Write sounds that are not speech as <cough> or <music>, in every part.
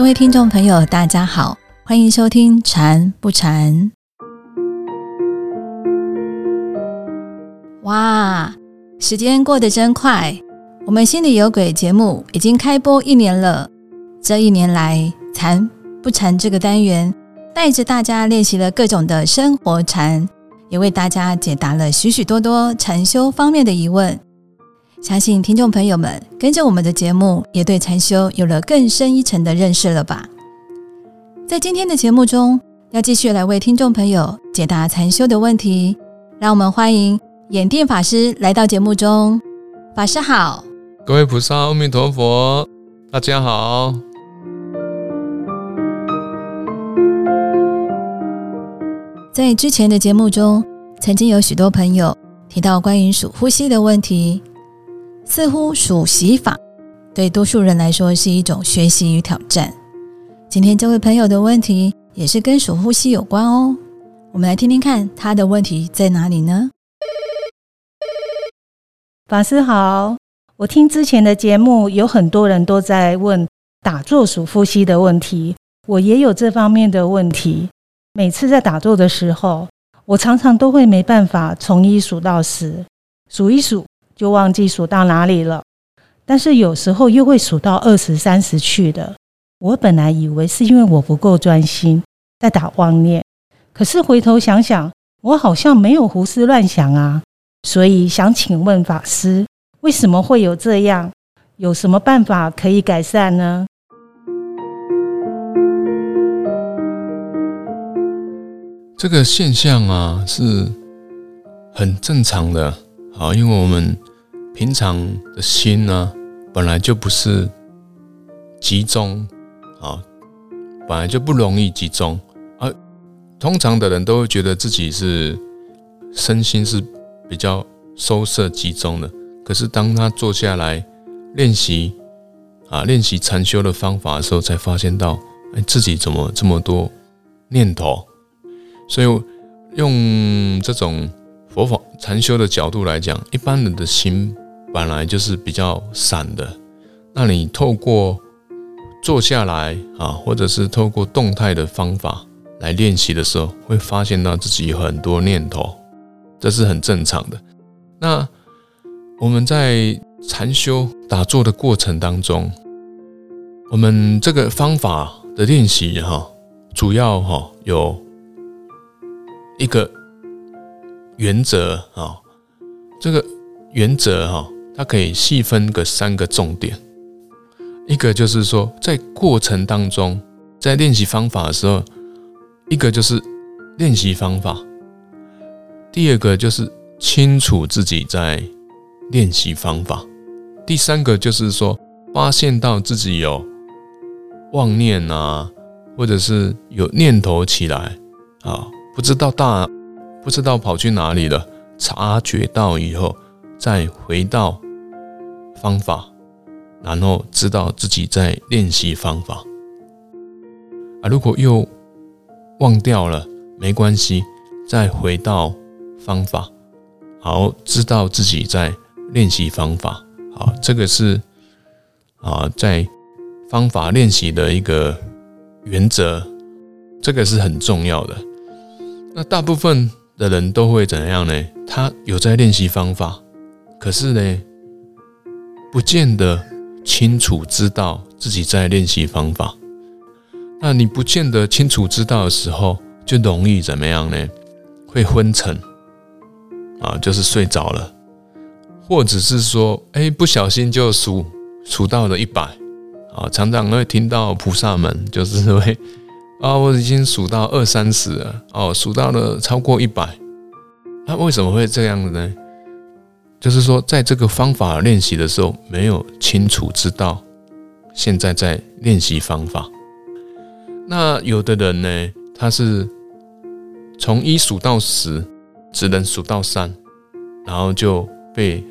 各位听众朋友，大家好，欢迎收听《禅不禅》。哇，时间过得真快！我们心里有鬼节目已经开播一年了。这一年来，《禅不禅》这个单元带着大家练习了各种的生活禅，也为大家解答了许许多多禅修方面的疑问。相信听众朋友们跟着我们的节目，也对禅修有了更深一层的认识了吧？在今天的节目中，要继续来为听众朋友解答禅修的问题。让我们欢迎演电法师来到节目中。法师好，各位菩萨，阿弥陀佛，大家好。在之前的节目中，曾经有许多朋友提到关于数呼吸的问题。似乎数息法对多数人来说是一种学习与挑战。今天这位朋友的问题也是跟数呼吸有关哦。我们来听听看他的问题在哪里呢？法师好，我听之前的节目，有很多人都在问打坐数呼吸的问题，我也有这方面的问题。每次在打坐的时候，我常常都会没办法从一数到十，数一数。就忘记数到哪里了，但是有时候又会数到二十三十去的。我本来以为是因为我不够专心在打妄念，可是回头想想，我好像没有胡思乱想啊。所以想请问法师，为什么会有这样？有什么办法可以改善呢？这个现象啊，是很正常的。好，因为我们。平常的心呢，本来就不是集中啊，本来就不容易集中啊。通常的人都会觉得自己是身心是比较收摄集中的，可是当他坐下来练习啊，练习禅修的方法的时候，才发现到哎，自己怎么这么多念头？所以用这种佛法禅修的角度来讲，一般人的心。本来就是比较散的，那你透过坐下来啊，或者是透过动态的方法来练习的时候，会发现到自己有很多念头，这是很正常的。那我们在禅修打坐的过程当中，我们这个方法的练习哈，主要哈有一个原则啊，这个原则哈。它可以细分个三个重点，一个就是说，在过程当中，在练习方法的时候，一个就是练习方法，第二个就是清楚自己在练习方法，第三个就是说，发现到自己有妄念啊，或者是有念头起来啊，不知道大，不知道跑去哪里了，察觉到以后，再回到。方法，然后知道自己在练习方法啊。如果又忘掉了，没关系，再回到方法，好，知道自己在练习方法。好，这个是啊，在方法练习的一个原则，这个是很重要的。那大部分的人都会怎样呢？他有在练习方法，可是呢？不见得清楚知道自己在练习方法，那你不见得清楚知道的时候，就容易怎么样呢？会昏沉啊，就是睡着了，或者是说，哎，不小心就数数到了一百啊。常常会听到菩萨们就是会 <laughs> 啊，我已经数到二三十了哦，数到了超过一百，那为什么会这样子呢？就是说，在这个方法练习的时候，没有清楚知道现在在练习方法。那有的人呢，他是从一数到十，只能数到三，然后就被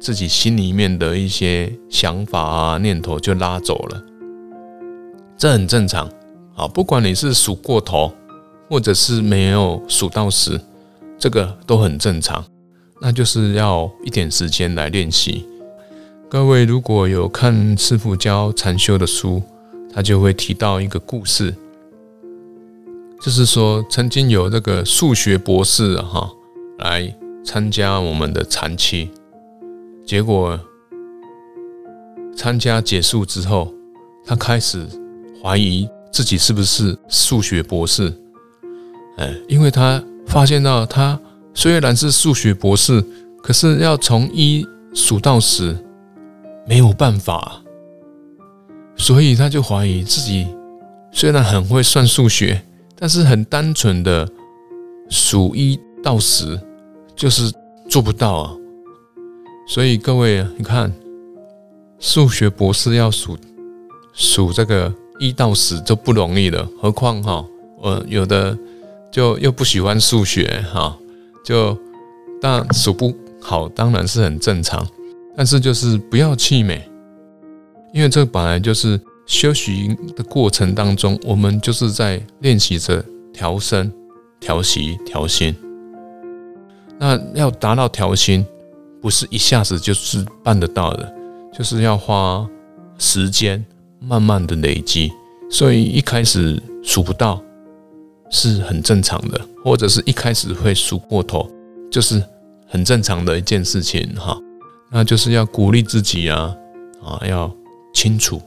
自己心里面的一些想法啊、念头就拉走了。这很正常啊，不管你是数过头，或者是没有数到十，这个都很正常。那就是要一点时间来练习。各位如果有看师傅教禅修的书，他就会提到一个故事，就是说曾经有那个数学博士哈来参加我们的禅期，结果参加结束之后，他开始怀疑自己是不是数学博士，哎，因为他发现到他虽然是数学博士，可是要从一数到十没有办法。所以他就怀疑自己虽然很会算数学，但是很单纯的数一到十就是做不到啊。所以各位，你看数学博士要数数这个一到十就不容易了，何况哈，呃有的就又不喜欢数学哈，就但数不好当然是很正常，但是就是不要气馁。因为这本来就是修习的过程当中，我们就是在练习着调身、调息、调心。那要达到调心，不是一下子就是办得到的，就是要花时间，慢慢的累积。所以一开始数不到是很正常的，或者是一开始会数过头，就是很正常的一件事情哈。那就是要鼓励自己啊，啊要。清楚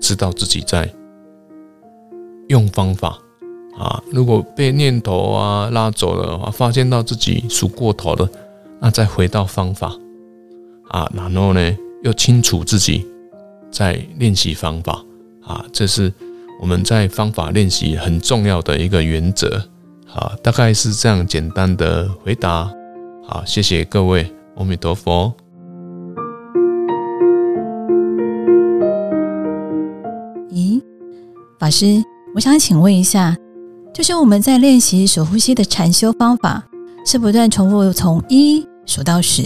知道自己在用方法啊，如果被念头啊拉走了话，发现到自己数过头了，那再回到方法啊，然后呢又清楚自己在练习方法啊，这是我们在方法练习很重要的一个原则好，大概是这样简单的回答。好，谢谢各位，阿弥陀佛。老师，我想请问一下，就是我们在练习数呼吸的禅修方法，是不断重复从一数到十，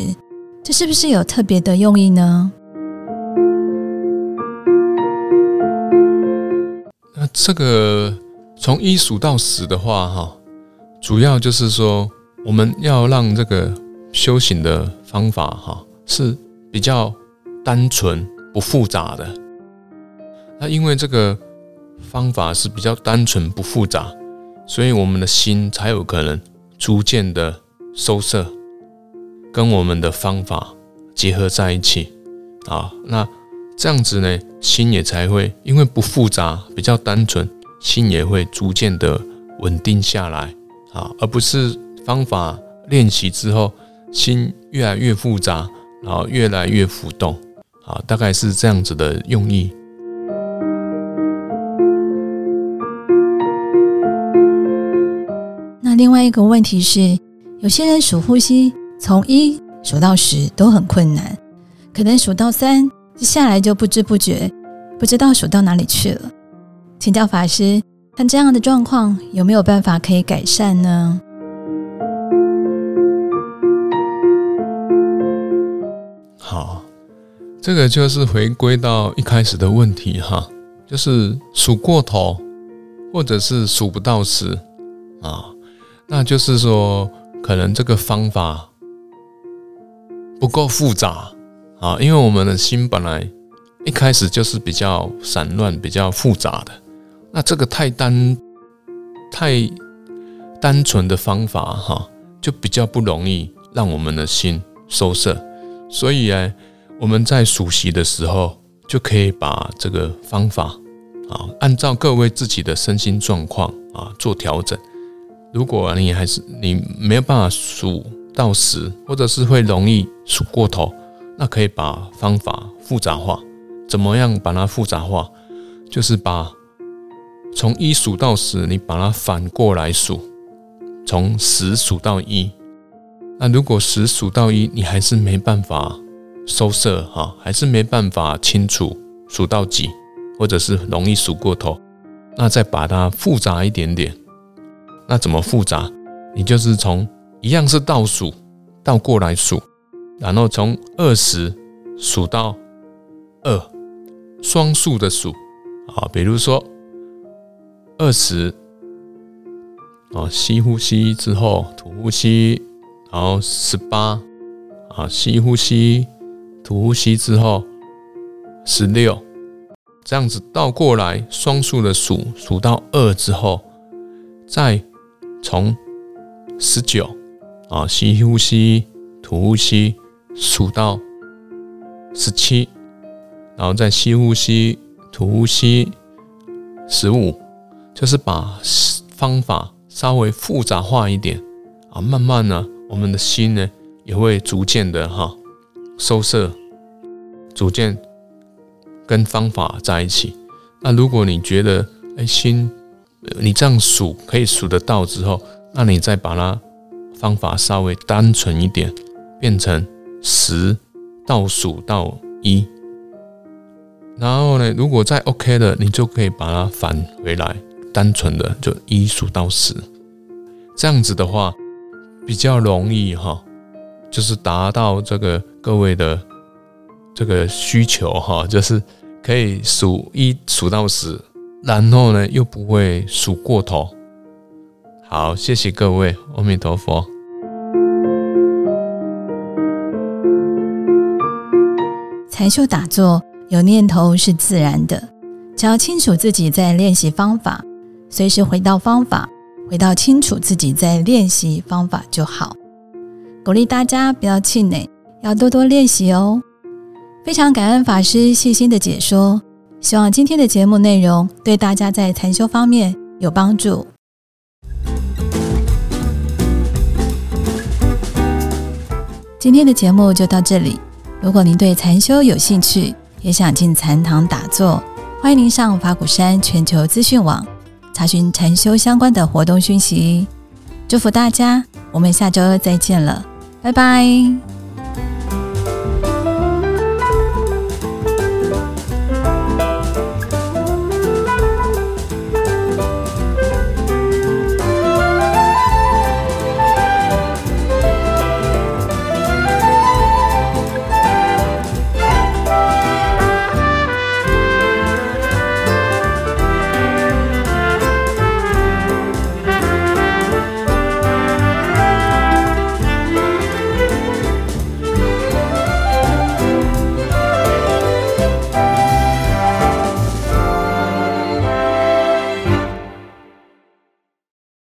这是不是有特别的用意呢？这个从一数到十的话，哈，主要就是说我们要让这个修行的方法，哈，是比较单纯不复杂的。那因为这个。方法是比较单纯不复杂，所以我们的心才有可能逐渐的收摄，跟我们的方法结合在一起啊。那这样子呢，心也才会因为不复杂，比较单纯，心也会逐渐的稳定下来啊，而不是方法练习之后，心越来越复杂，然后越来越浮动啊，大概是这样子的用意。那另外一个问题是，有些人数呼吸从一数到十都很困难，可能数到三下来就不知不觉不知道数到哪里去了。请教法师，看这样的状况有没有办法可以改善呢？好，这个就是回归到一开始的问题哈，就是数过头，或者是数不到十啊。那就是说，可能这个方法不够复杂啊，因为我们的心本来一开始就是比较散乱、比较复杂的。那这个太单、太单纯的方法哈，就比较不容易让我们的心收摄。所以呢，我们在熟习的时候，就可以把这个方法啊，按照各位自己的身心状况啊做调整。如果你还是你没有办法数到十，或者是会容易数过头，那可以把方法复杂化。怎么样把它复杂化？就是把从一数到十，你把它反过来数，从十数到一。那如果十数到一，你还是没办法收摄哈，还是没办法清楚数到几，或者是容易数过头，那再把它复杂一点点。那怎么复杂？你就是从一样是倒数，倒过来数，然后从二十数到二，双数的数。啊，比如说二十，啊，吸呼吸之后吐呼吸，然后十八，啊，吸呼吸吐呼吸之后十六，这样子倒过来双数的数，数到二之后，再从十九啊吸呼吸吐呼吸数到十七，然后再吸呼吸吐呼吸十五，就是把方法稍微复杂化一点啊，慢慢呢，我们的心呢也会逐渐的哈收摄，逐渐。跟方法在一起，那如果你觉得哎心，你这样数可以数得到之后，那你再把它方法稍微单纯一点，变成十倒数到一，然后呢，如果再 OK 的，你就可以把它返回来，单纯的就一数到十，这样子的话比较容易哈，就是达到这个各位的这个需求哈，就是。可以数一数到十，然后呢又不会数过头。好，谢谢各位，阿弥陀佛。禅修打坐有念头是自然的，只要清楚自己在练习方法，随时回到方法，回到清楚自己在练习方法就好。鼓励大家不要气馁，要多多练习哦。非常感恩法师细心的解说，希望今天的节目内容对大家在禅修方面有帮助。今天的节目就到这里。如果您对禅修有兴趣，也想进禅堂打坐，欢迎您上法鼓山全球资讯网查询禅修相关的活动讯息。祝福大家，我们下周再见了，拜拜。